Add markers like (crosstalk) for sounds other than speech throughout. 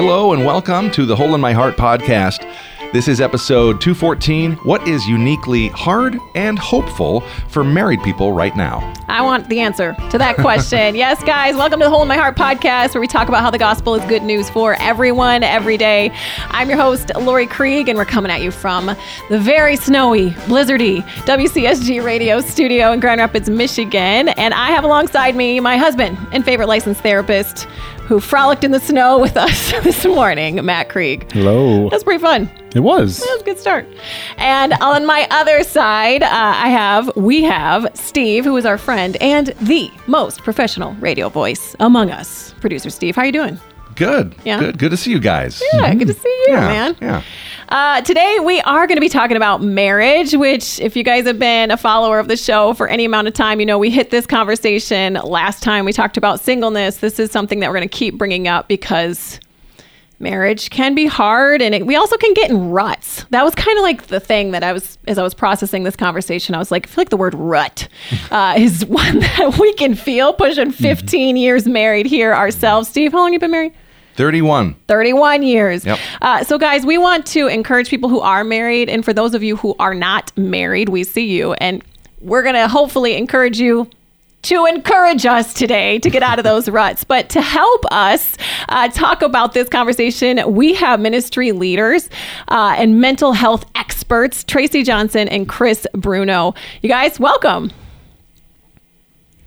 Hello and welcome to the Hole in My Heart podcast. This is episode 214 What is uniquely hard and hopeful for married people right now? I want the answer to that question. (laughs) yes, guys, welcome to the Hole in My Heart podcast, where we talk about how the gospel is good news for everyone every day. I'm your host, Lori Krieg, and we're coming at you from the very snowy, blizzardy WCSG radio studio in Grand Rapids, Michigan. And I have alongside me my husband and favorite licensed therapist who frolicked in the snow with us (laughs) this morning, Matt Krieg. Hello. That's pretty fun. It was. That was a good start. And on my other side, uh, I have, we have Steve, who is our friend and the most professional radio voice among us. Producer Steve, how are you doing? Good. Yeah. Good. Good to see you guys. Yeah, good to see you, Yeah, man. yeah. Uh, today we are going to be talking about marriage, which, if you guys have been a follower of the show for any amount of time, you know we hit this conversation last time we talked about singleness. This is something that we're going to keep bringing up because marriage can be hard and it, we also can get in ruts that was kind of like the thing that i was as i was processing this conversation i was like i feel like the word rut uh, is (laughs) one that we can feel pushing 15 years married here ourselves steve how long you been married 31. 31 years. Yep. Uh, so, guys, we want to encourage people who are married. And for those of you who are not married, we see you. And we're going to hopefully encourage you to encourage us today to get out of those ruts. But to help us uh, talk about this conversation, we have ministry leaders uh, and mental health experts, Tracy Johnson and Chris Bruno. You guys, welcome.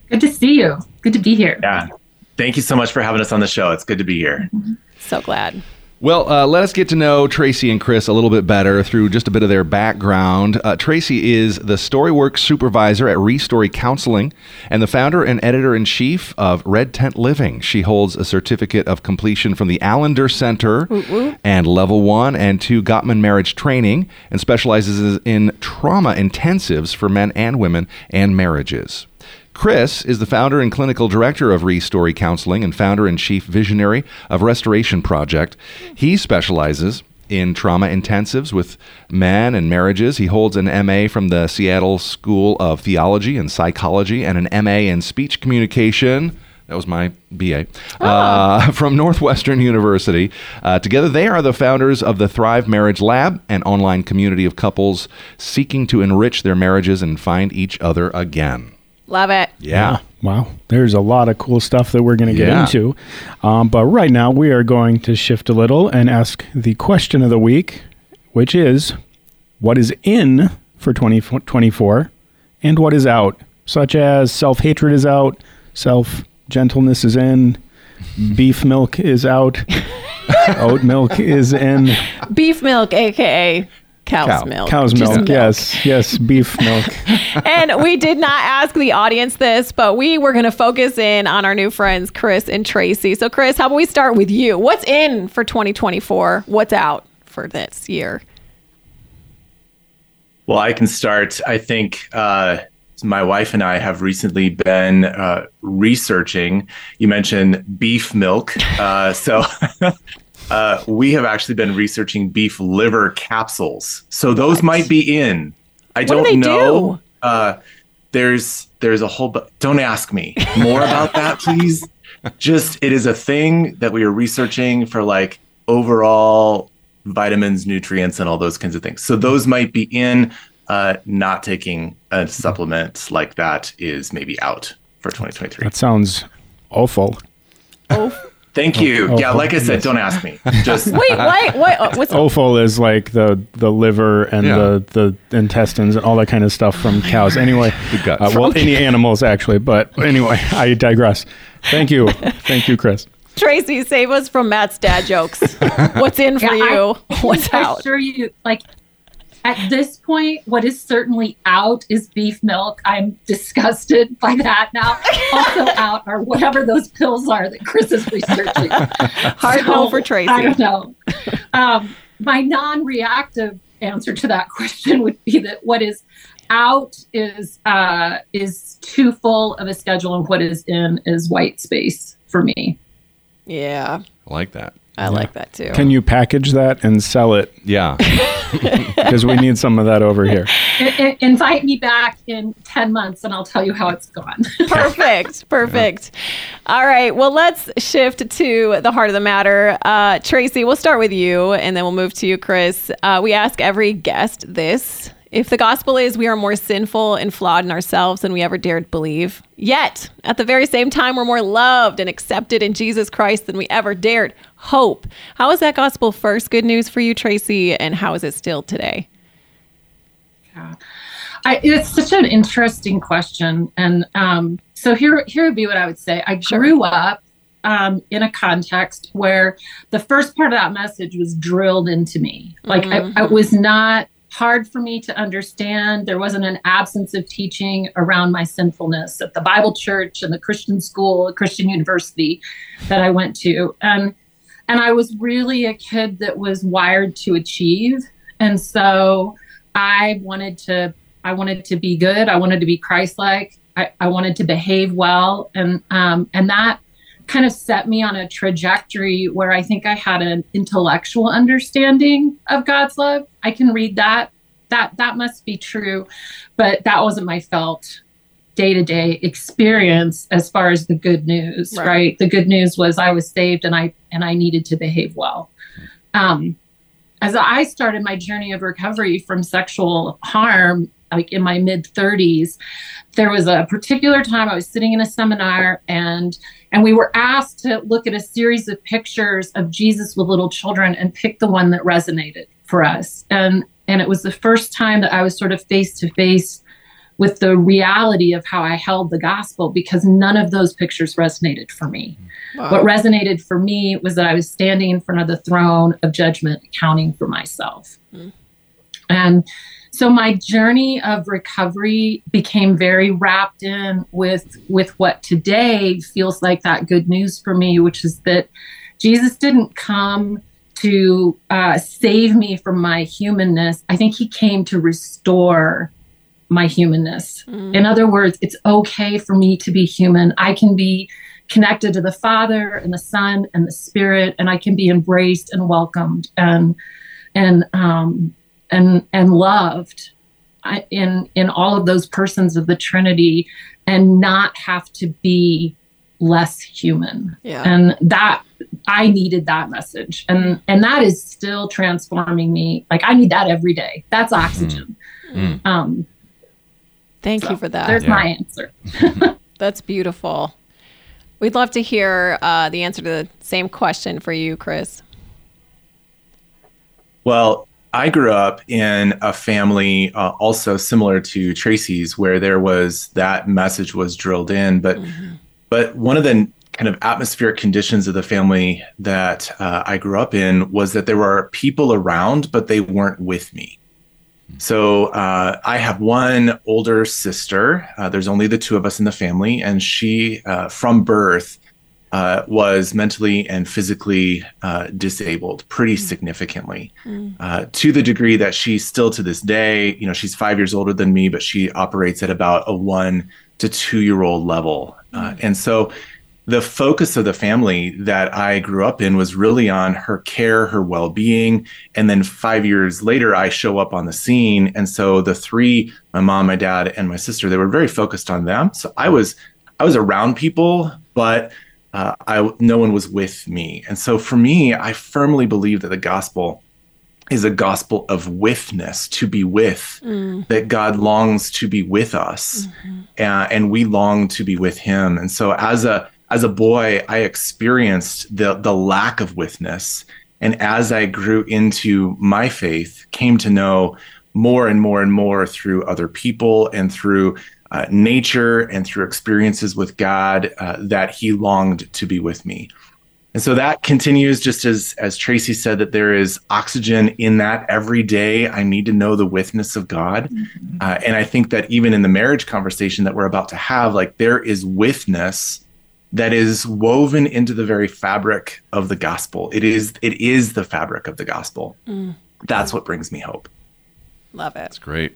Good to see you. Good to be here. Yeah. Thank you so much for having us on the show. It's good to be here. So glad. Well, uh, let us get to know Tracy and Chris a little bit better through just a bit of their background. Uh, Tracy is the Storyworks supervisor at Restory Counseling and the founder and editor in chief of Red Tent Living. She holds a certificate of completion from the Allender Center and Level 1 and 2 Gottman Marriage Training and specializes in trauma intensives for men and women and marriages. Chris is the founder and clinical director of Restory Counseling and founder and chief visionary of Restoration Project. He specializes in trauma intensives with men and marriages. He holds an MA from the Seattle School of Theology and Psychology and an MA in speech communication. That was my BA uh, (laughs) from Northwestern University. Uh, together, they are the founders of the Thrive Marriage Lab, an online community of couples seeking to enrich their marriages and find each other again. Love it. Yeah. Wow. There's a lot of cool stuff that we're going to get Yeah. into. Um, but right now, we are going to shift a little and ask the question of the week, which is what is in for 2024 and what is out? Such as self hatred is out, self gentleness is in, beef milk is out, (laughs) oat milk is in, Beef milk, aka cow's Cow. milk. cow's Just milk. Yes, yes, (laughs) beef milk. and we did not ask the audience this, but we were going to focus in on our new friends, Chris and Tracy. So, Chris, how about we start with you? What's in for 2024? What's out for this year? Well, I can start. I think uh, my wife and I have recently been uh, researching. You mentioned beef milk. Uh, so (laughs) uh, we have actually been researching beef liver capsules. So those might be in. I do don't they know. do? Uh, there's there's a whole bu- don't ask me more about that (laughs) please just it is a thing that we are researching for like overall vitamins nutrients and all those kinds of things so those might be in uh, not taking a supplement like that is maybe out for 2023 That sounds awful. Oh, (laughs) thank you oh, yeah oh, like i said yes. don't ask me just (laughs) wait, what? What? uh, What's Offal is like the the liver and Yeah. the the intestines and all that kind of stuff from cows. Anyway, uh, well, any animals actually, but anyway, (laughs) I digress. Thank you, thank you, Chris. Tracy? Save us from Matt's dad jokes. (laughs) What's in for Yeah, you? I, What's I out? assure you, like at this point, what is certainly out is beef milk. I'm disgusted (laughs) by that now. Also out are whatever those pills are that Chris is researching. (laughs) Hard no for Tracy. I don't know. Um, my non-reactive answer to that (laughs) question would be that what is out is uh, is too full of a schedule, and what is in is white space for me. Yeah, I like that. I like that too. Can you package that and sell it? Yeah. (laughs) because we need some of that over here. I- I- invite me back in 10 months and I'll tell you how it's gone. (laughs) Perfect. Perfect. All right. Well, let's shift to the heart of the matter. Uh, Tracy, we'll start with you and then we'll move to you, Chris. Uh, we ask every guest this. If the gospel is we are more sinful and flawed in ourselves than we ever dared believe, yet at the very same time, we're more loved and accepted in Jesus Christ than we ever dared hope. How is that gospel first good news for you, Tracy? And how is it still today? I, it's such an interesting question. And um, so here, here would be what I would say. I grew up um, in a context where the first part of that message was drilled into me. Like I, I was not hard for me to understand. There wasn't an absence of teaching around my sinfulness at the Bible church and the Christian school, the Christian university that I went to. And and I was really a kid that was wired to achieve. And so I wanted to I wanted to be good. I wanted to be Christ-like. I, I wanted to behave well. And um, and that kind of set me on a trajectory where I think I had an intellectual understanding of God's love. I can read that. That that must be true. But that wasn't my felt day-to-day experience as far as the good news, Right. right? The good news was I was saved and I and I needed to behave well. Um, as I started my journey of recovery from sexual harm, like in my mid 30s, there was a particular time I was sitting in a seminar and and we were asked to look at a series of pictures of Jesus with little children and pick the one that resonated for us. And and it was the first time that I was sort of face to face with the reality of how I held the gospel because none of those pictures resonated for me. What resonated for me was that I was standing in front of the throne of judgment, accounting for myself. And so my journey of recovery became very wrapped in with with what today feels like that good news for me, which is that Jesus didn't come to uh, save me from my humanness. I think he came to restore my humanness. In other words, it's okay for me to be human. I can be connected to the Father and the Son and the Spirit, and I can be embraced and welcomed and and um, and and loved I- in in all of those persons of the Trinity, and not have to be less human. Yeah. And that I needed that message, and and that is still transforming me. Like I need that every day. That's oxygen. Um, Thank so you for that. There's my answer. (laughs) (laughs) That's beautiful. We'd love to hear uh, the answer to the same question for you, Chris. Well, I grew up in a family uh, also similar to Tracy's, where there was that message was drilled in. But but one of the kind of atmospheric conditions of the family that uh, I grew up in was that there were people around, but they weren't with me. So uh, I have one older sister. Uh, there's only the two of us in the family, and she, uh, from birth, uh, was mentally and physically uh, disabled pretty significantly, uh, to the degree that she still to this day, you know, she's five years older than me, but she operates at about a one to two year old level, uh, and so the focus of the family that I grew up in was really on her care, her well being. And then five years later, I show up on the scene. And so the three, my mom, my dad, and my sister, they were very focused on them. So I was, I was around people, but uh, I, no one was with me. And so for me, I firmly believe that the gospel is a gospel of withness, to be with, that God longs to be with us, uh, and we long to be with Him. And so, as a as a boy, I experienced the the lack of withness, and as I grew into my faith, came to know more and more and more through other people and through uh, nature and through experiences with God uh, that He longed to be with me. And so that continues just as as Tracy said that there is oxygen in that every day. I need to know the withness of God. Uh, and I think that even in the marriage conversation that we're about to have, like there is withness that is woven into the very fabric of the gospel. It is it is the fabric of the gospel. That's what brings me hope. Love it. That's great.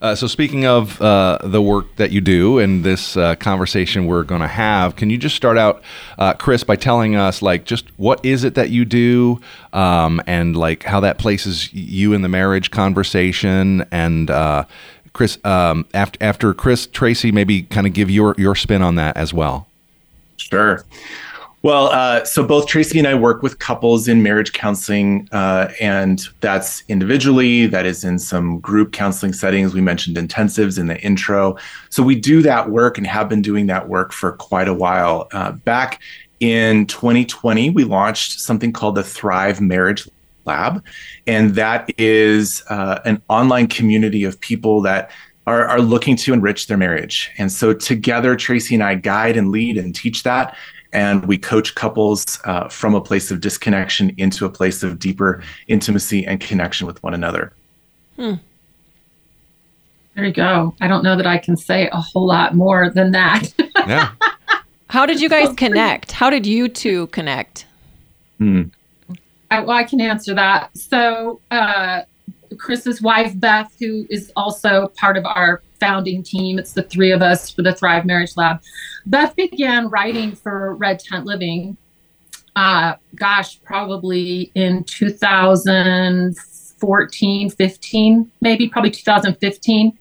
Uh, so, speaking of uh, the work that you do and this uh, conversation we're going to have, can you just start out, uh, Chris, by telling us, like, just what is it that you do, um, and like how that places you in the marriage conversation? And uh, Chris, um, after after Chris, Tracy, maybe kind of give your your spin on that as well. Sure. Well, uh, so both Tracy and I work with couples in marriage counseling, uh, and that's individually, that is in some group counseling settings. We mentioned intensives in the intro. So we do that work and have been doing that work for quite a while. Uh, back in 2020, we launched something called the Thrive Marriage Lab, and that is uh, an online community of people that are, are looking to enrich their marriage. And so together, Tracy and I guide and lead and teach that and we coach couples uh, from a place of disconnection into a place of deeper intimacy and connection with one another. Hmm. There you go. I don't know that I can say a whole lot more than that. yeah. (laughs) How did you guys connect? How did you two connect? Hmm. I, well, I can answer that. So, uh, Chris's wife, Beth, who is also part of our founding team, it's the three of us for the Thrive Marriage Lab. Beth began writing for Red Tent Living, uh, gosh, probably in 2014, 15, maybe probably 2015.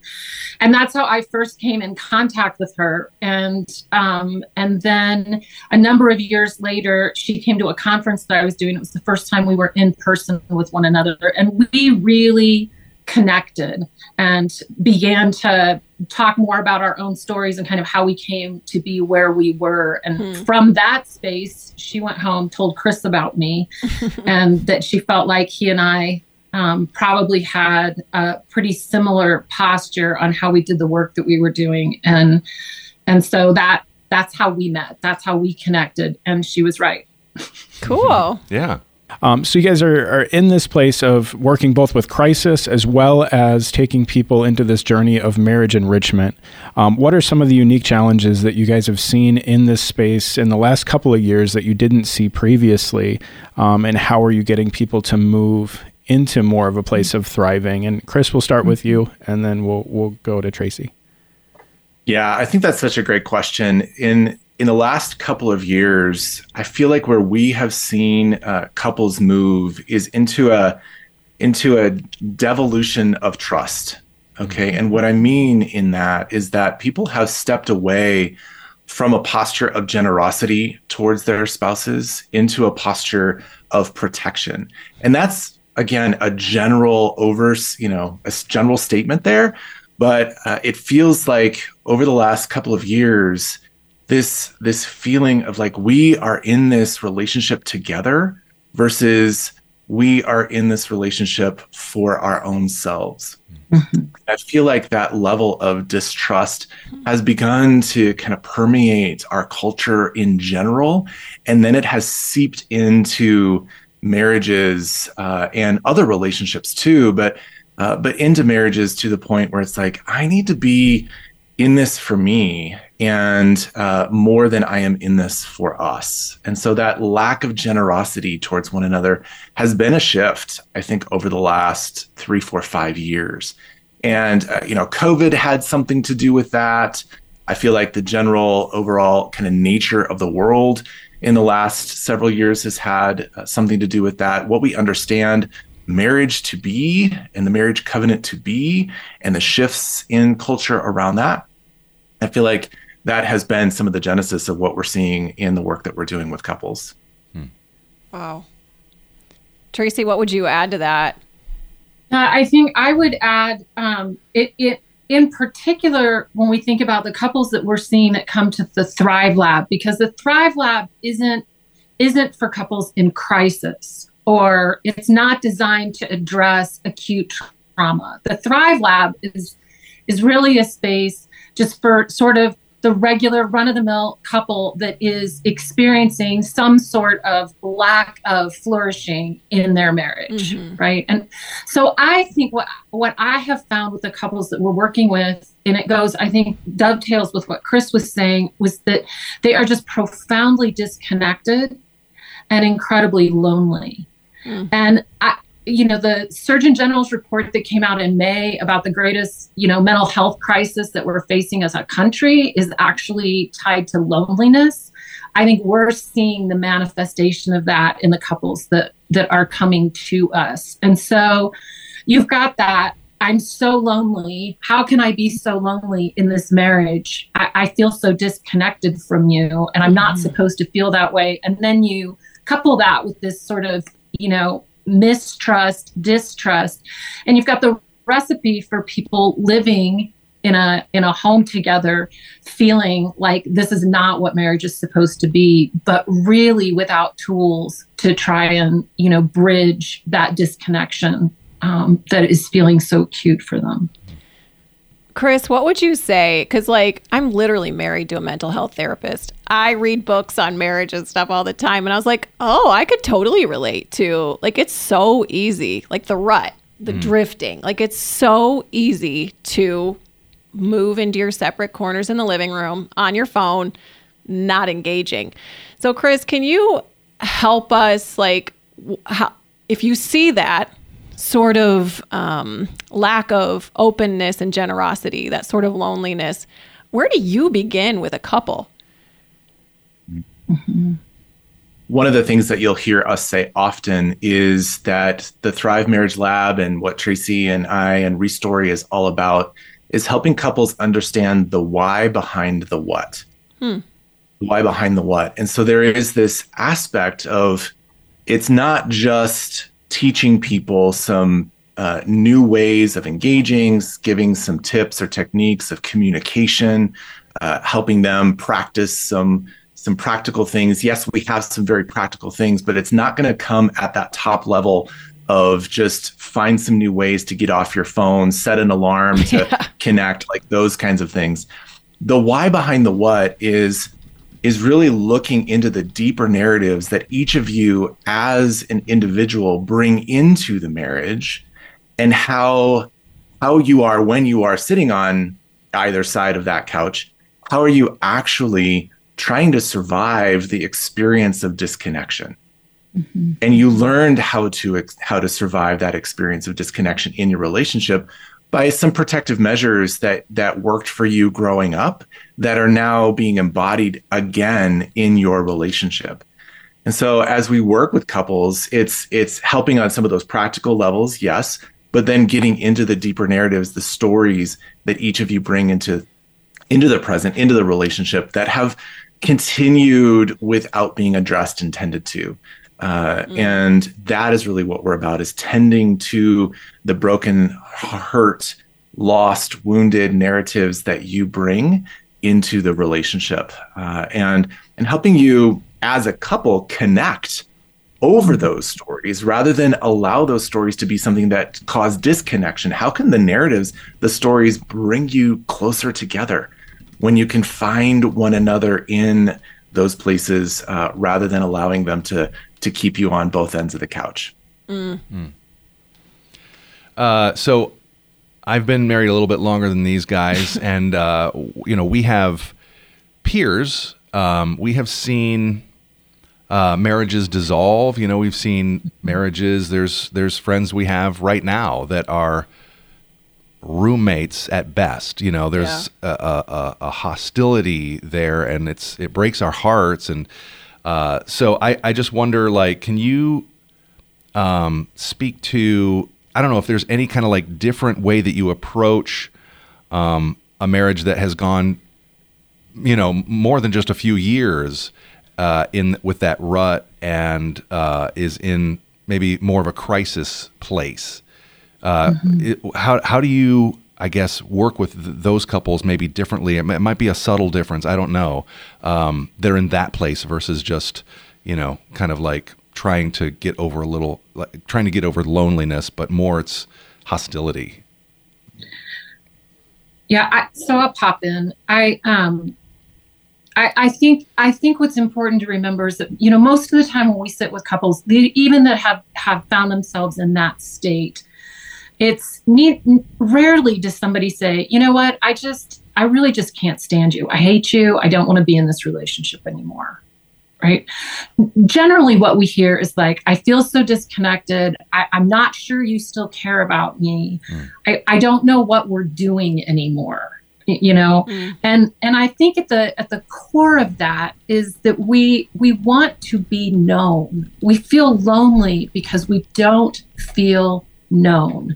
And that's how I first came in contact with her. And um, and then a number of years later, she came to a conference that I was doing. It was the first time we were in person with one another. And we really connected and began to talk more about our own stories and kind of how we came to be where we were. And hmm. from that space, she went home, told Chris about me, (laughs) and that she felt like he and I um, probably had a pretty similar posture on how we did the work that we were doing. And and so that that's how we met. That's how we connected. And she was right. Cool. (laughs) yeah. Um, so you guys are, are in this place of working both with crisis as well as taking people into this journey of marriage enrichment. Um, what are some of the unique challenges that you guys have seen in this space in the last couple of years that you didn't see previously? Um, and how are you getting people to move into more of a place of thriving? And Chris, we'll start with you, and then we'll we'll go to Tracy. Yeah, I think that's such a great question. In in the last couple of years, I feel like where we have seen uh, couples move is into a into a devolution of trust. Okay, mm-hmm. and what I mean in that is that people have stepped away from a posture of generosity towards their spouses into a posture of protection, and that's again a general over you know a general statement there, but uh, it feels like over the last couple of years this this feeling of like we are in this relationship together versus we are in this relationship for our own selves. Mm-hmm. I feel like that level of distrust has begun to kind of permeate our culture in general, and then it has seeped into marriages uh, and other relationships too. But uh, but into marriages to the point where it's like I need to be in this for me and uh, more than I am in this for us. And so that lack of generosity towards one another has been a shift, I think, over the last three, four, five years. And, uh, you know, COVID had something to do with that. I feel like the general overall kind of nature of the world in the last several years has had uh, something to do with that. What we understand marriage to be and the marriage covenant to be and the shifts in culture around that. I feel like that has been some of the genesis of what we're seeing in the work that we're doing with couples. Hmm. Wow. Tracy, what would you add to that? Uh, I think I would add um, it, it in particular when we think about the couples that we're seeing that come to the Thrive Lab, because the Thrive Lab isn't isn't for couples in crisis or it's not designed to address acute trauma. The Thrive Lab is is really a space just for sort of the regular run of the mill couple that is experiencing some sort of lack of flourishing in their marriage mm-hmm. right and so i think what what i have found with the couples that we're working with and it goes i think dovetails with what chris was saying was that they are just profoundly disconnected and incredibly lonely mm. and i you know the surgeon general's report that came out in may about the greatest you know mental health crisis that we're facing as a country is actually tied to loneliness. I think we're seeing the manifestation of that in the couples that that are coming to us. And so you've got that. I'm so lonely. How can i be so lonely in this marriage? I, I feel so disconnected from you and i'm not Mhm. supposed to feel that way. And then you couple that with this sort of you know mistrust, distrust, and you've got the recipe for people living in a in a home together feeling like this is not what marriage is supposed to be but really without tools to try and you know bridge that disconnection um, that is feeling so acute for them Chris, what would you say? Because, like, I'm literally married to a mental health therapist. I read books on marriage and stuff all the time. And I was like, oh, I could totally relate to, like, it's so easy. Like, the rut, the mm. drifting. Like, it's so easy to move into your separate corners in the living room on your phone, not engaging. So, Chris, can you help us, like, how, if you see that, sort of um, lack of openness and generosity, that sort of loneliness, where do you begin with a couple? one of the things that you'll hear us say often is that the Thrive Marriage Lab and what Tracy and I and Restory is all about is helping couples understand the why behind the what. Hmm. Why behind the what. And so there is this aspect of it's not just teaching people some uh, new ways of engaging, giving some tips or techniques of communication, uh, helping them practice some some practical things. Yes, we have some very practical things, but it's not going to come at that top level of just find some new ways to get off your phone, set an alarm to (laughs) Yeah. connect, like those kinds of things. The why behind the what is is really looking into the deeper narratives that each of you as an individual bring into the marriage and how how you are when you are sitting on either side of that couch how are you actually trying to survive the experience of disconnection? Mm-hmm. And you learned how to how to survive that experience of disconnection in your relationship by some protective measures that that worked for you growing up that are now being embodied again in your relationship. And so as we work with couples it's it's helping on some of those practical levels yes but then getting into the deeper narratives the stories that each of you bring into into the present into the relationship that have continued without being addressed and tended to uh, and that is really what we're about is tending to the broken hurt lost wounded narratives that you bring into the relationship uh, and and helping you as a couple connect over those stories rather than allow those stories to be something that cause disconnection. How can the narratives the stories bring you closer together when you can find one another in those places uh, rather than allowing them to to keep you on both ends of the couch Uh, so I've been married a little bit longer than these guys, (laughs) and uh, you know we have peers. Um, we have seen uh, marriages dissolve. You know, we've seen marriages. There's there's friends we have right now that are roommates at best. You know, there's a, a, a, a hostility there, and it's it breaks our hearts. And uh, so I I just wonder, like, can you um, speak to I don't know if there's any kind of like different way that you approach um, a marriage that has gone, you know, more than just a few years uh, in with that rut and uh, is in maybe more of a crisis place. Uh, it, how how do you I guess work with th- those couples maybe differently? It, mi- it might be a subtle difference. I don't know. Um, they're in that place versus just you know kind of like trying to get over a little like trying to get over loneliness, but more it's hostility. Yeah, I, so I'll pop in. I um I, I think I think what's important to remember is that you know most of the time when we sit with couples, they, even that have have found themselves in that state, it's ne- rarely does somebody say, you know what, I just I really just can't stand you. I hate you. I don't want to be in this relationship anymore. right? Generally, what we hear is like, I feel so disconnected. I, am not sure you still care about me. Mm. I, I don't know what we're doing anymore you know mm. and and i think at the at the core of that is that we we want to be known we feel lonely because we don't feel known.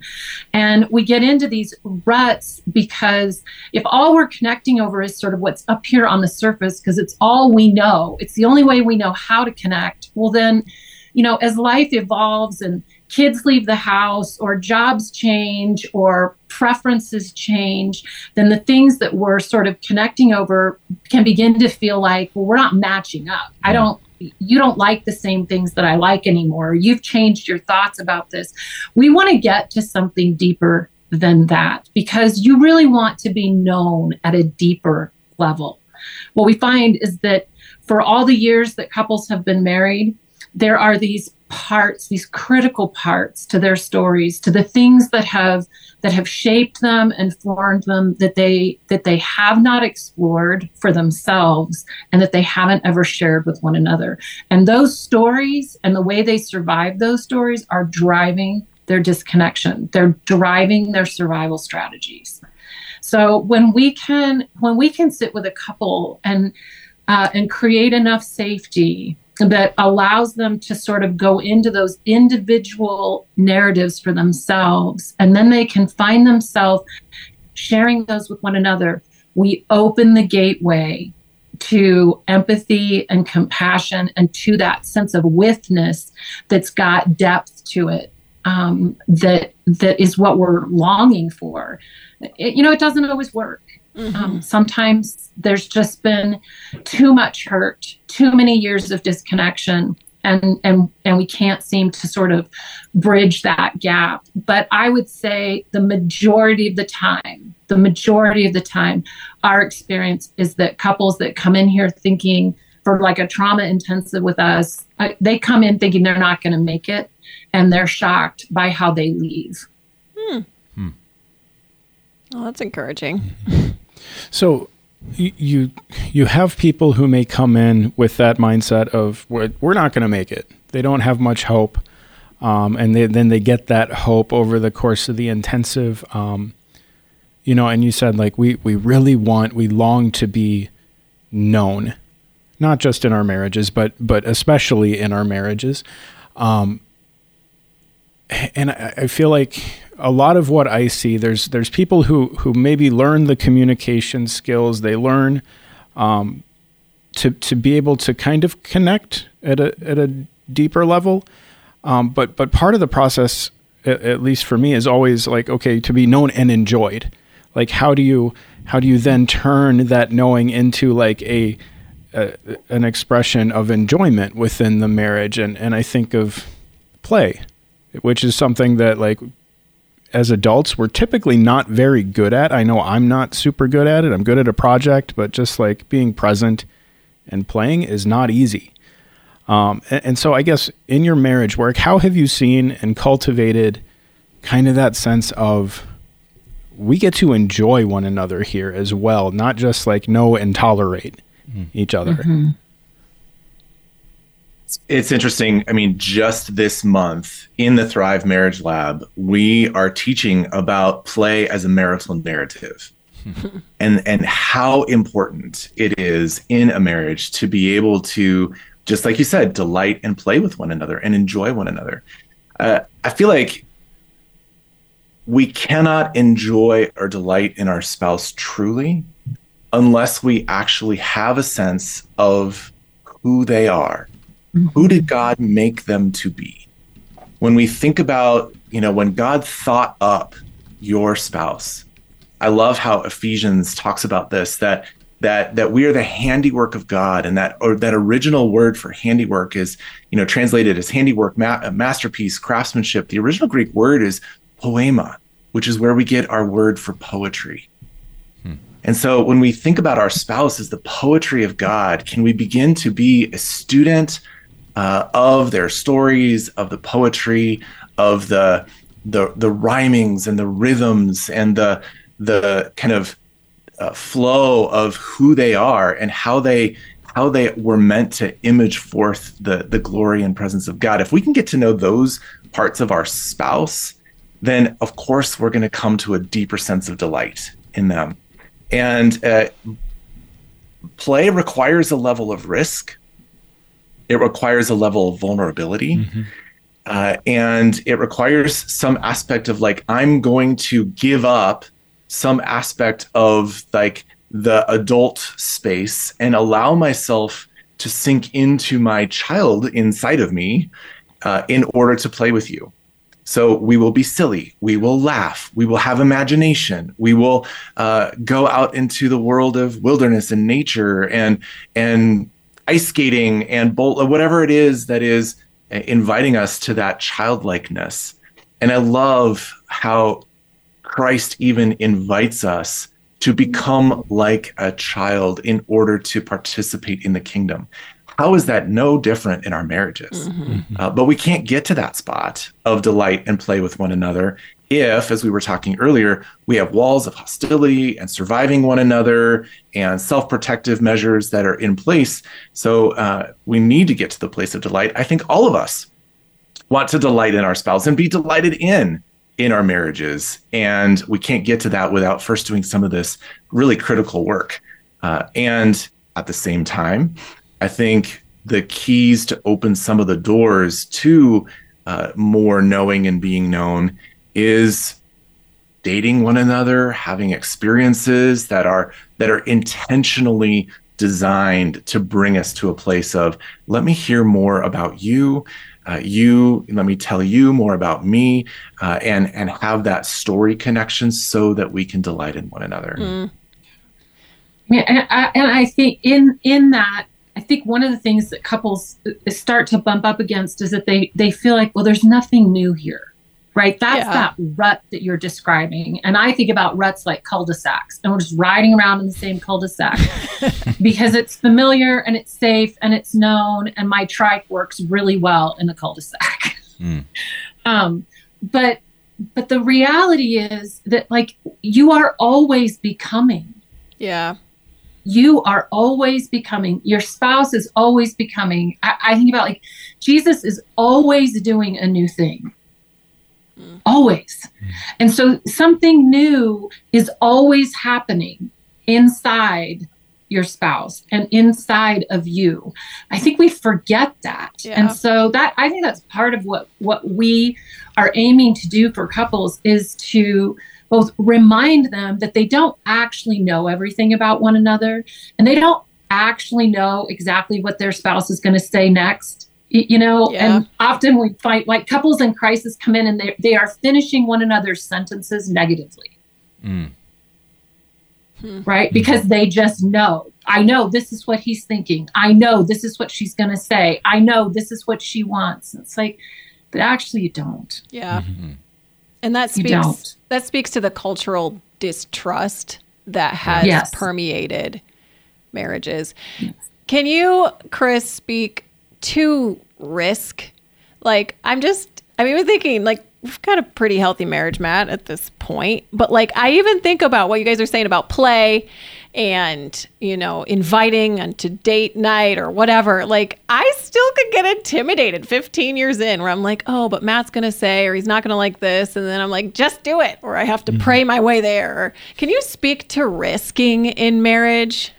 And we get into these ruts because if all we're connecting over is sort of what's up here on the surface, because it's all we know, it's the only way we know how to connect, well, then, you know, as life evolves and kids leave the house or jobs change or preferences change, then the things that we're sort of connecting over can begin to feel like, well, we're not matching up. I don't you don't like the same things that I like anymore. You've changed your thoughts about this. We want to get to something deeper than that because you really want to be known at a deeper level. What we find is that for all the years that couples have been married, there are these parts, these critical parts to their stories, to the things that have that have shaped them and formed them that they that they have not explored for themselves and that they haven't ever shared with one another. And those stories and the way they survive those stories are driving their disconnection. They're driving their survival strategies. So when we can when we can sit with a couple and uh, and create enough safety that allows them to sort of go into those individual narratives for themselves. And then they can find themselves sharing those with one another. We open the gateway to empathy and compassion and to that sense of withness that's got depth to it. Um, that that is what we're longing for. It, you know, it doesn't always work. Mm-hmm. Um, sometimes there's just been too much hurt, too many years of disconnection, and and and we can't seem to sort of bridge that gap. But I would say the majority of the time, the majority of the time, our experience is that couples that come in here thinking for like a trauma intensive with us, uh, they come in thinking they're not going to make it, and they're shocked by how they leave. Hmm. Hmm. Well, that's encouraging. So you you have people who may come in with that mindset of we're, not going to make it. They don't have much hope, um, and they, then they get that hope over the course of the intensive. Um, you know, and you said like we we really want we long to be known, not just in our marriages, but but especially in our marriages. Um, and I, I feel like a lot of what I see, there's there's people who who maybe learn the communication skills. They learn um, to to be able to kind of connect at a at a deeper level. Um, but but part of the process, at, at, least for me, is always like okay to be known and enjoyed. Like how do you how do you then turn that knowing into like a, a an expression of enjoyment within the marriage? And and I think of play, which is something that like as adults we're typically not very good at. I know I'm not super good at it. I'm good at a project, but just like being present and playing is not easy. Um, and, and, so I guess in your marriage work, how have you seen and cultivated kind of that sense of we get to enjoy one another here as well, not just like know and tolerate mm-hmm. each other? Mm-hmm it's interesting. I mean, just this month in the Thrive Marriage Lab, we are teaching about play as a marital narrative. (laughs) and and how important it is in a marriage to be able to just like you said delight and play with one another and enjoy one another uh, i feel like we cannot enjoy or delight in our spouse truly unless we actually have a sense of who they are who did God make them to be? When we think about, you know, when God thought up your spouse, I love how Ephesians talks about this that that that we are the handiwork of God, and that or that original word for handiwork is you know translated as handiwork, ma- masterpiece, craftsmanship. The original Greek word is poema, which is where we get our word for poetry. Hmm. And so when we think about our spouse as the poetry of God, can we begin to be a student uh, of their stories, of the poetry, of the the the rhymings and the rhythms and the the kind of uh, flow of who they are and how they how they were meant to image forth the the glory and presence of God. If we can get to know those parts of our spouse, then of course we're going to come to a deeper sense of delight in them. And uh, play requires a level of risk. It requires a level of vulnerability. Mm-hmm. Uh, and it requires some aspect of like, I'm going to give up some aspect of like the adult space and allow myself to sink into my child inside of me uh, in order to play with you. So we will be silly. We will laugh. We will have imagination. We will uh, go out into the world of wilderness and nature and and ice skating and bolt whatever it is that is uh, inviting us to that childlikeness. And I love how Christ even invites us to become like a child in order to participate in the kingdom. How is that no different in our marriages? Mm-hmm. Uh, but we can't get to that spot of delight and play with one another if, as we were talking earlier, we have walls of hostility and surviving one another and self protective measures that are in place. So uh, we need to get to the place of delight. I think all of us want to delight in our spouse and be delighted in in our marriages. And we can't get to that without first doing some of this really critical work. Uh, and at the same time, I think the keys to open some of the doors to uh, more knowing and being known is dating one another, having experiences that are that are intentionally designed to bring us to a place of let me hear more about you. Uh, you let me tell you more about me uh, and and have that story connection so that we can delight in one another. Mm. yeah and I, and I think in in that i think one of the things that couples uh, start to bump up against is that they they feel like well there's nothing new here right? That's yeah. that rut that you're describing. And I think about ruts like cul-de-sacs, and we're just riding around in the same cul-de-sac (laughs) because it's familiar and it's safe and it's known, and my trike works really well in the cul-de-sac. Mm. (laughs) Um, but but the reality is that like you are always becoming. Yeah. You are always becoming. Your spouse is always becoming. I, I think about like Jesus is always doing a new thing always. And so something new is always happening inside your spouse and inside of you. I think we forget that. Yeah. And so that I think that's part of what what we are aiming to do for couples is to both remind them that they don't actually know everything about one another and they don't actually know exactly what their spouse is going to say next you know yeah. and often we fight like couples in crisis come in and they, they are finishing one another's sentences negatively mm. hmm. right mm-hmm. because they just know i know this is what he's thinking i know this is what she's going to say i know this is what she wants it's like but actually you don't yeah mm-hmm. and that speaks that speaks to the cultural distrust that has yes. permeated marriages yes. can you chris speak to risk. Like, I'm just, I'm even thinking, like, we've got a pretty healthy marriage, Matt, at this point. But, like, I even think about what you guys are saying about play and, you know, inviting to date night or whatever. Like, I still could get intimidated 15 years in where I'm like, oh, but Matt's going to say, or he's not going to like this. And then I'm like, just do it, or I have to mm-hmm. pray my way there. Can you speak to risking in marriage?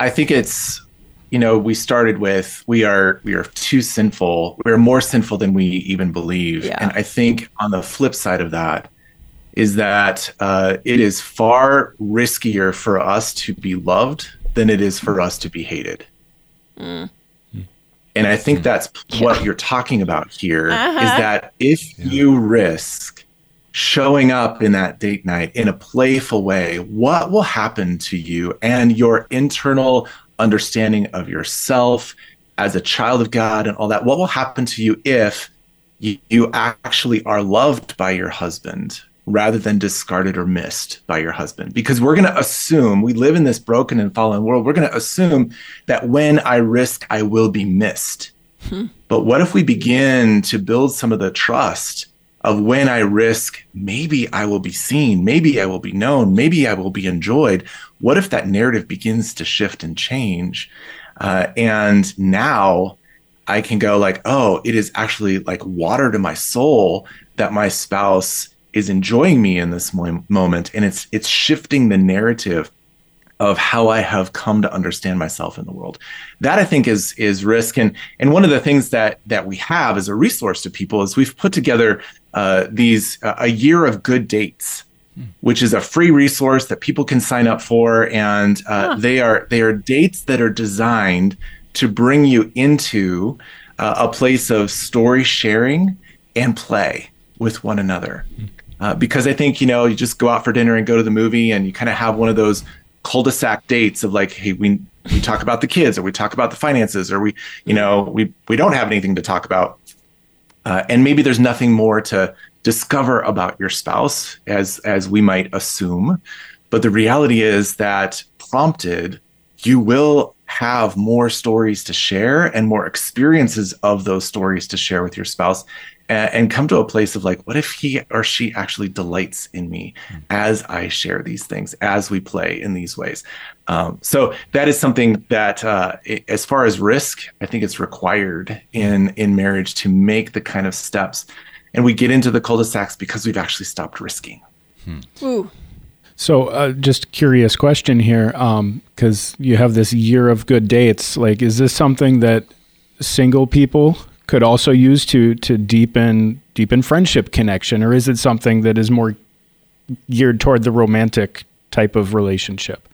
I think it's you know we started with we are we are too sinful we're more sinful than we even believe yeah. and i think on the flip side of that is that uh, it is far riskier for us to be loved than it is for us to be hated mm. and i think that's yeah. what you're talking about here uh-huh. is that if yeah. you risk showing up in that date night in a playful way, what will happen to you and your internal understanding of yourself as a child of God and all that, what will happen to you if you, you actually are loved by your husband rather than discarded or missed by your husband? Because we're going to assume we live in this broken and fallen world. We're going to assume that when I risk, I will be missed. Hmm. But what if we begin to build some of the trust of when I risk, maybe I will be seen, maybe I will be known, maybe I will be enjoyed. What if that narrative begins to shift and change? Uh, and now I can go like, oh, it is actually like water to my soul that my spouse is enjoying me in this mo- moment, and it's it's shifting the narrative of how I have come to understand myself in the world. That I think is is risk, and and one of the things that that we have as a resource to people is we've put together uh, these uh, a year of good dates which is a free resource that people can sign up for. And uh, huh. they are they are dates that are designed to bring you into uh, a place of story sharing and play with one another. Uh, because i think you know you just go out for dinner and go to the movie and you kind of have one of those cul-de-sac dates of like hey we we talk about the kids or we talk about the finances or we you know we we don't have anything to talk about uh, and maybe there's nothing more to discover about your spouse as as we might assume. But the reality is that prompted you will have more stories to share and more experiences of those stories to share with your spouse and, and come to a place of like what if he or she actually delights in me mm-hmm. as i share these things as we play in these ways um, so that is something that uh, it, as far as risk i think it's required in in marriage to make the kind of steps and we get into the cul-de-sacs because we've actually stopped risking. Hmm. Ooh. So, uh, just curious question here, because um, you have this year of good dates. Like, is this something that single people could also use to to deepen deepen friendship connection, or is it something that is more geared toward the romantic type of relationship?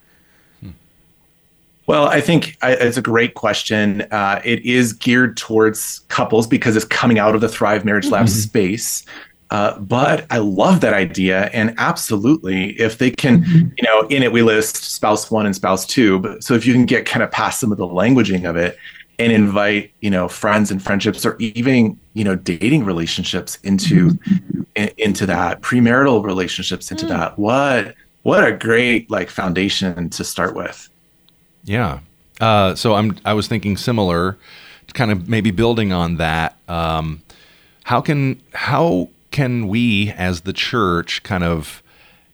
Well, I think it's a great question. Uh, it is geared towards couples because it's coming out of the Thrive Marriage Lab mm-hmm. space. Uh, but I love that idea, and absolutely, if they can, mm-hmm. you know, in it we list spouse one and spouse two. But so if you can get kind of past some of the languaging of it and invite, you know, friends and friendships, or even you know, dating relationships into mm-hmm. in, into that premarital relationships into mm. that. What what a great like foundation to start with. Yeah. Uh, so I'm I was thinking similar, kind of maybe building on that. Um, how can how can we as the church kind of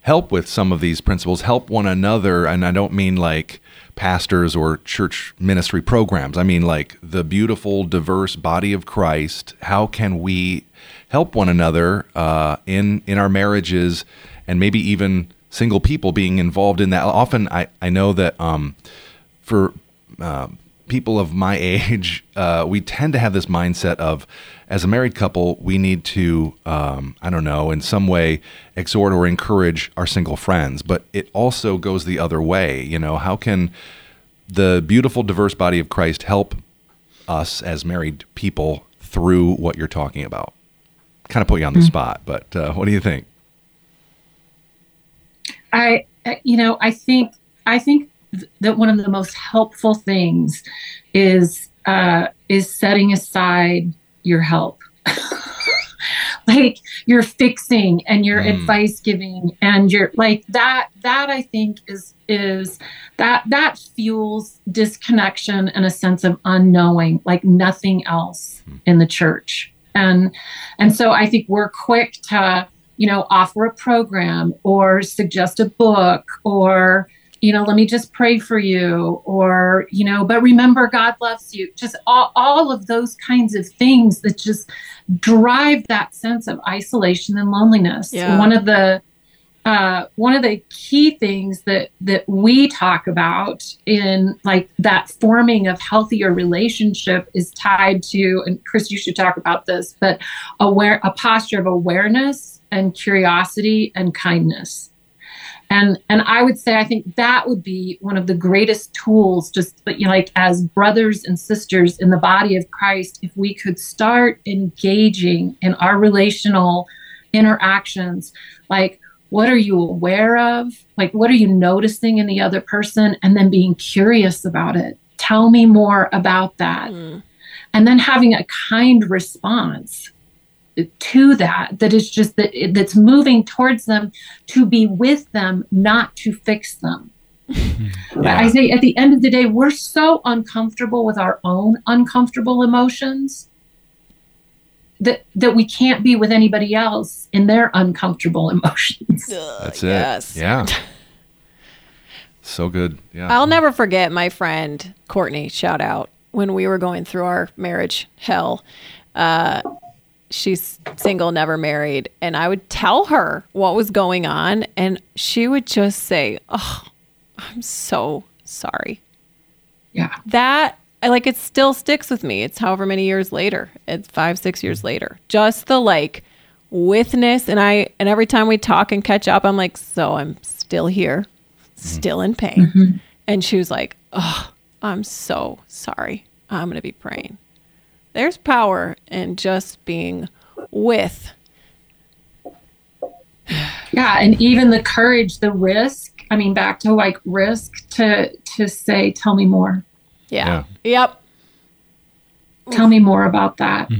help with some of these principles, help one another, and I don't mean like pastors or church ministry programs. I mean like the beautiful, diverse body of Christ. How can we help one another uh, in in our marriages, and maybe even single people being involved in that? Often, I I know that. Um, for uh, people of my (laughs) age, uh, we tend to have this mindset of, as a married couple, we need to, um, I don't know, in some way exhort or encourage our single friends. But it also goes the other way. You know, how can the beautiful, diverse body of Christ help us as married people through what you're talking about? Kind of put you on the mm-hmm. spot, but uh, what do you think? I, you know, I think I think that one of the most helpful things is uh, is setting aside your help. (laughs) like you're fixing and your mm. advice giving and you're like that that i think is is that that fuels disconnection and a sense of unknowing like nothing else mm. in the church and and so i think we're quick to you know offer a program or suggest a book or you know, let me just pray for you, or, you know, but remember, God loves you. Just all, all of those kinds of things that just drive that sense of isolation and loneliness. Yeah. One of the, uh, one of the key things that that we talk about in like that forming of healthier relationship is tied to and chris you should talk about this but aware a posture of awareness and curiosity and kindness and and i would say i think that would be one of the greatest tools just but you know like as brothers and sisters in the body of christ if we could start engaging in our relational interactions like what are you aware of? Like what are you noticing in the other person? And then being curious about it. Tell me more about that. Mm. and then having a kind response to that that is just that that's moving towards them to be with them not to fix them yeah. i say at the end of the day we're so uncomfortable with our own uncomfortable emotions that that we can't be with anybody else in their uncomfortable emotions. (laughs) That's it. yes. Yeah. so good. Yeah. I'll never forget my friend Courtney, shout out, when we were going through our marriage hell. Uh, she's single, never married. And I would tell her what was going on, and she would just say, Oh, I'm so sorry. Yeah. That, I like, it still sticks with me. It's however many years later, it's five, six years later. Just the like, withness and I and every time we talk and catch up I'm like so I'm still here mm-hmm. still in pain mm-hmm. and she was like oh I'm so sorry I'm going to be praying there's power in just being with (sighs) Yeah, and even the courage, the risk. I mean, back to like risk to to say, tell me more. yeah, yep Tell me more about that.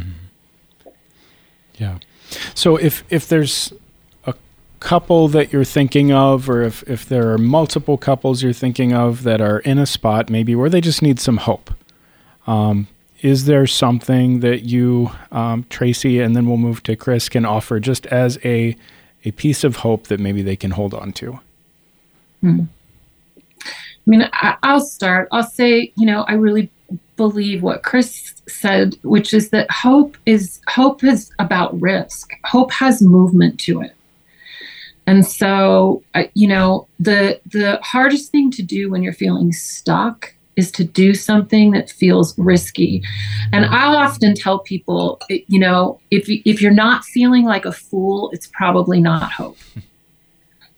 Yeah. So if if there's a couple that you're thinking of, or if if there are multiple couples you're thinking of that are in a spot maybe where they just need some hope, um, is there something that you, um, Tracy, and then we'll move to Chris, can offer just as a a piece of hope that maybe they can hold on to? I mean, I, I'll start. I'll say, you know, I really believe what Chris said, which is that hope is hope is about risk. Hope has movement to it. And so, you know, the the hardest thing to do when you're feeling stuck is to do something that feels risky. And I'll often tell people, you know, if if you're not feeling like a fool, it's probably not hope. (laughs)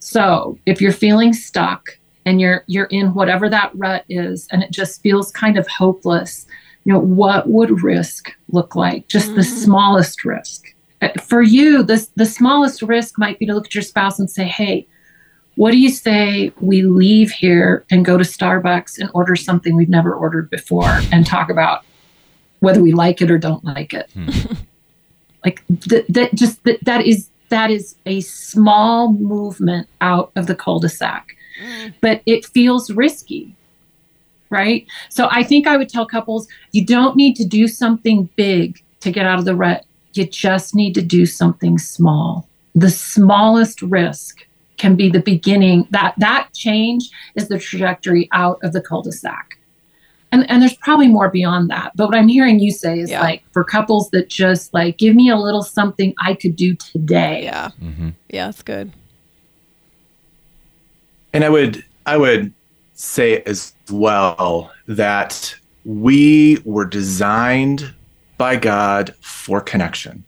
So, if you're feeling stuck and you're you're in whatever that rut is and it just feels kind of hopeless, you know, what would risk look like? Just the smallest risk. Uh, For you, the the smallest risk might be to look at your spouse and say, "Hey, what do you say we leave here and go to Starbucks and order something we've never ordered before and talk about whether we like it or don't like it?" Hmm. (laughs) like th- that just that, that is that is a small movement out of the cul-de-sac. Mm. But it feels risky right? So i think i would tell couples you don't need to do something big to get out of the rut. You just need to do something small. The smallest risk can be the beginning that that change is the trajectory out of the cul-de-sac and and there's probably more beyond that but what i'm hearing you say is Yeah. like for couples that just like give me a little something i could do today yeah Mm-hmm. yeah that's good And I would I would say as well that we were designed by God for connection.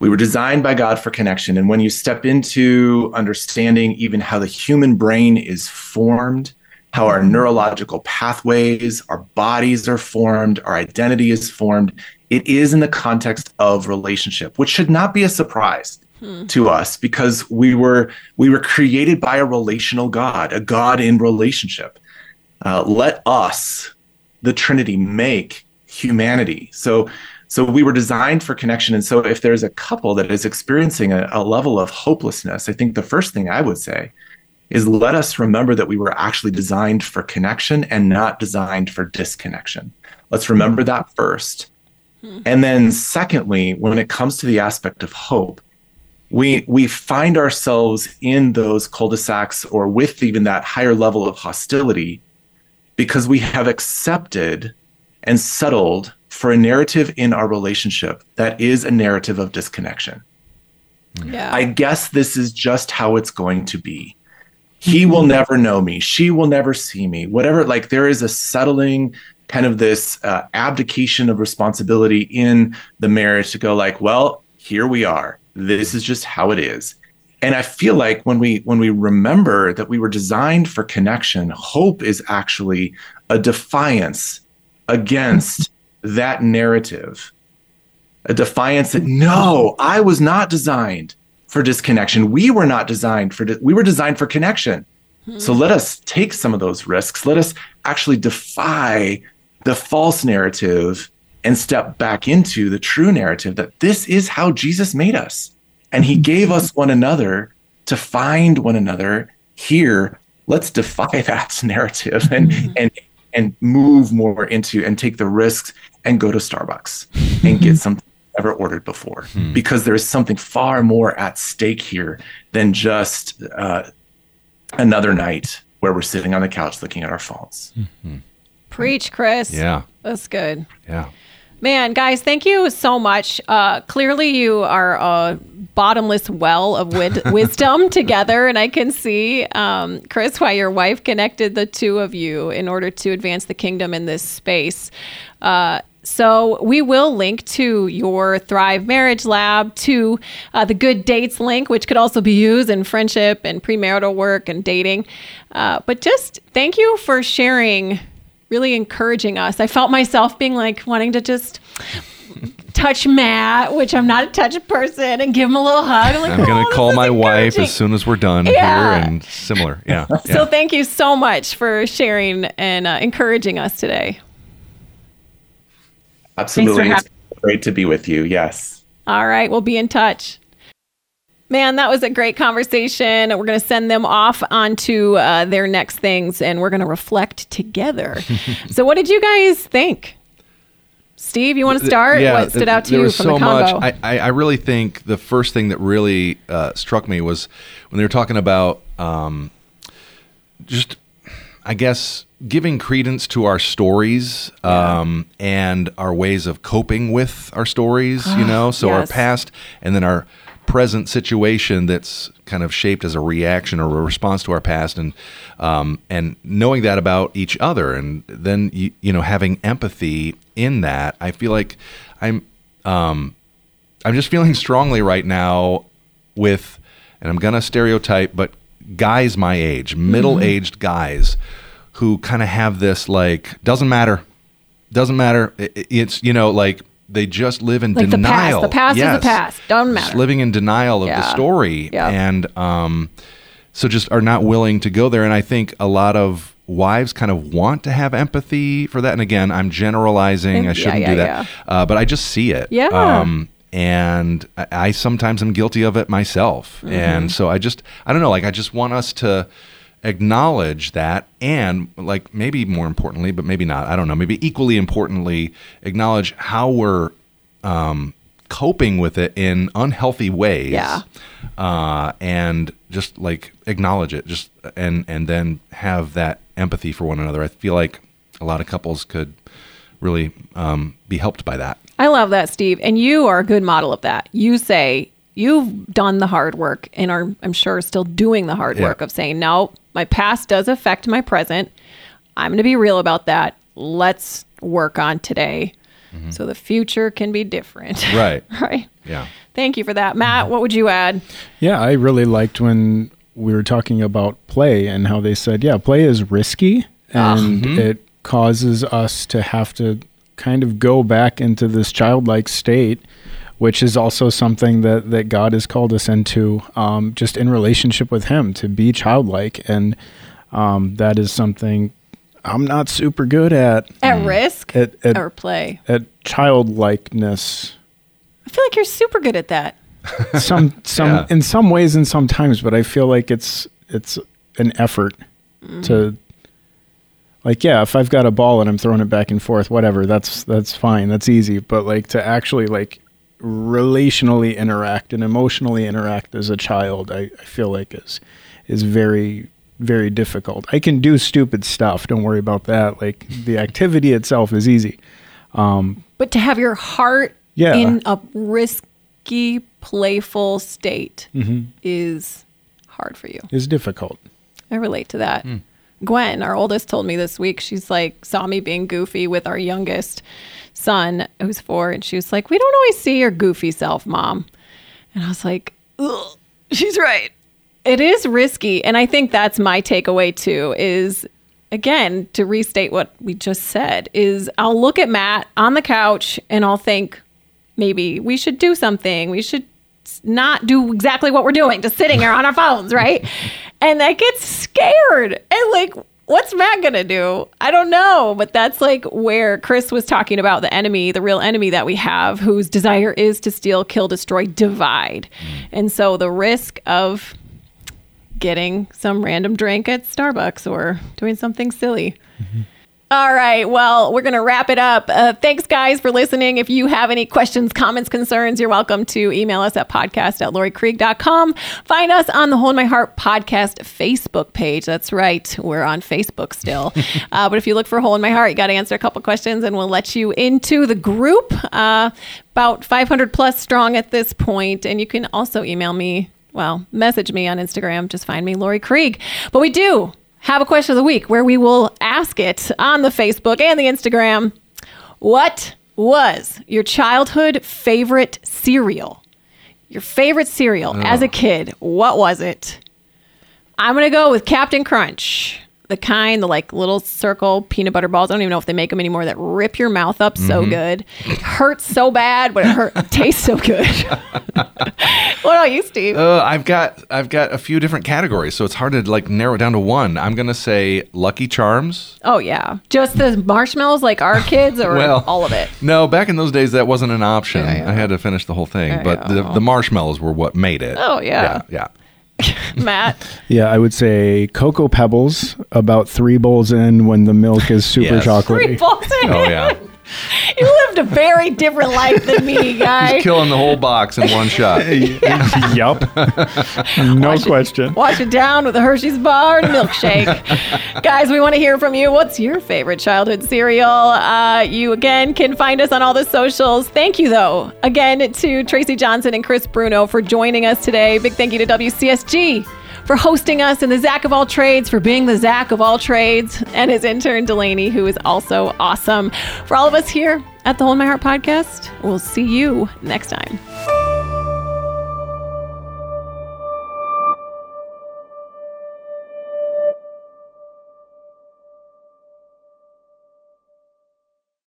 We were designed by God for connection. And when you step into understanding even how the human brain is formed, how our neurological pathways, our bodies are formed, our identity is formed, it is in the context of relationship, which should not be a surprise to us because we were we were created by a relational God, a God in relationship. Uh, let us, the Trinity, make humanity. So, so we were designed for connection. And so, if there's a couple that is experiencing a, a level of hopelessness, I think the first thing I would say is let us remember that we were actually designed for connection and not designed for disconnection. Let's remember that first. Hmm. And then, secondly, when it comes to the aspect of hope, we we find ourselves in those cul-de-sacs or with even that higher level of hostility because we have accepted and settled for a narrative in our relationship that is a narrative of disconnection. yeah I guess this is just how it's going to be. He will never know me. She will never see me. Whatever, like there is a settling kind of this uh, abdication of responsibility in the marriage to go like, well, here we are. This is just how it is. And I feel like when we when we remember that we were designed for connection, hope is actually a defiance against that narrative a defiance that no, I was not designed for disconnection. We were not designed for di- we were designed for connection. Hmm. So let us take some of those risks. Let us actually defy the false narrative and step back into the true narrative that this is how Jesus made us. And he gave us one another to find one another here. Let's defy (laughs) that narrative and hmm. and and move more into and take the risks and go to Starbucks and get (laughs) something ever ordered before because there is something far more at stake here than just uh, another night where we're sitting on the couch looking at our phones. Preach, Chris. Yeah. That's good. Yeah. Man, guys, thank you so much. Uh, clearly, you are a bottomless well of wid- (laughs) wisdom together, and I can see, um, Chris, why your wife connected the two of you in order to advance the kingdom in this space. Uh, so we will link to your Thrive Marriage Lab, to uh, the Good Dates link, which could also be used in friendship and premarital work and dating. Uh, but just thank you for sharing really encouraging us. I felt myself being like wanting to just touch Matt, which I'm not a touch person, and give him a little hug. I'm, like, I'm going "Oh, to call my wife as soon as we're done Yeah. here and similar. Yeah. (laughs) So thank you so much for sharing and uh, encouraging us today. Absolutely. having- It's great to be with you. Yes. All right, we'll be in touch. Man, that was a great conversation. We're going to send them off onto uh, their next things and we're going to reflect together. (laughs) so, what did you guys think? Steve, you want to start? Yeah, what stood out to there you was from so the combo? much. I, I, I really think the first thing that really uh, struck me was when they were talking about um, just, I guess, giving credence to our stories um, and our ways of coping with our stories. you know, so our past and then our present situation that's kind of shaped as a reaction or a response to our past and um, and knowing that about each other and then you, you know having empathy in that i feel like i'm um, i'm just feeling strongly right now with and i'm gonna stereotype but guys my age middle-aged guys who kind of have this like doesn't matter doesn't matter I- I- it's you know like they just live in Like the past. denial The past is the past. Don't matter. Just living in denial of the story Yep. and um so just are not willing to go there and i think a lot of wives kind of want to have empathy for that and again i'm generalizing Yeah, i shouldn't yeah, do that uh, but i just see it Yeah. um and I, I sometimes am guilty of it myself Mm-hmm. and so i just i don't know like i just want us to acknowledge that and like maybe more importantly but maybe not i don't know maybe equally importantly acknowledge how we're um, coping with it in unhealthy ways Yeah. uh, and just like acknowledge it just and and then have that empathy for one another i feel like a lot of couples could really um, be helped by that I love that, Steve. And you are a good model of that. You say you've done the hard work and are, I'm sure, still doing the hard Yeah. work of saying, no, my past does affect my present. I'm going to be real about that. Let's work on today mm-hmm. so the future can be different. (laughs) right right. yeah Thank you for that. Matt, mm-hmm. what would you add? Yeah, I really liked when we were talking about play and how they said, yeah, play is risky ah. and mm-hmm. it causes us to have to kind of go back into this childlike state, which is also something that, that God has called us into, um, just in relationship with Him, to be childlike. And um, that is something I'm not super good at. At risk At, at, or play? at childlikeness. I feel like you're super good at that. (laughs) some some Yeah. in some ways and sometimes but i feel like it's it's an effort to like yeah if i've got a ball and i'm throwing it back and forth whatever that's that's fine that's easy but like to actually like relationally interact and emotionally interact as a child i, I feel like is is very very difficult i can do stupid stuff don't worry about that like the activity itself is easy But to have your heart Yeah. in a risky, playful state Mm-hmm. is hard for you. is difficult I relate to that. Gwen, our oldest, told me this week, she's like, saw me being goofy with our youngest son, who's four, and she was like, We don't always see your goofy self, mom. And I was like, Ugh, she's right. It is risky. And I think that's my takeaway too is again, to restate what we just said, is I'll look at Matt on the couch and I'll think, maybe we should do something. We should not do exactly what we're doing, just sitting here on our phones, right? (laughs) And that gets scared. And like, what's Matt gonna do? I don't know. But that's like where Chris was talking about the enemy, the real enemy that we have, whose desire is to steal, kill, destroy, divide. Mm. And so the risk of getting some random drink at Starbucks or doing something silly mm-hmm. All right. Well, we're going to wrap it up. Uh, thanks, guys, for listening. If you have any questions, comments, concerns, you're welcome to email us at podcast at lorikrieg.com. Find us on the Hold My Heart podcast Facebook page. That's right. We're on Facebook still. (laughs) uh, but if you look for Hole in My Heart, you got to answer a couple questions and we'll let you into the group. Uh, about 500 plus strong at this point. point, And you can also email me well, message me on Instagram. Just find me, Lori Krieg. But we do have a question of the week where we will ask it on the Facebook and the Instagram. What was your childhood favorite cereal? Your favorite cereal oh. as a kid, what was it? I'm going to go with Captain Crunch the kind, the like little circle peanut butter balls. I don't even know if they make them anymore that rip your mouth up so mm-hmm. good. It hurts so bad, but it hurt (laughs) tastes so good. (laughs) what about you, Steve? Uh, I've got I've got a few different categories, so it's hard to like narrow it down to one. I'm gonna say Lucky Charms. Oh yeah, just the marshmallows like our kids, or (laughs) well, all of it. No, back in those days that wasn't an option. Yeah, yeah. I had to finish the whole thing, yeah, but the, the marshmallows were what made it. Oh yeah, yeah. Yeah. (laughs) Matt? Yeah, I would say Cocoa Pebbles about three bowls in when the milk is super yes. chocolatey. Three bowls in. Oh yeah. You lived a very different life than me, guy. He's killing the whole box in one shot. (laughs) yup. no wash question. It, wash it down with a Hershey's bar and milkshake. Guys, we want to hear from you. What's your favorite childhood cereal? Uh, you, again, can find us on all the socials. Thank you, though, again, to Tracy Johnson and Chris Bruno for joining us today. Big thank you to WCSG for hosting us, and the Zach of all trades for being the Zach of all trades, and his intern Delaney, who is also awesome. For all of us here at the Hold My Heart podcast, we'll see you next time.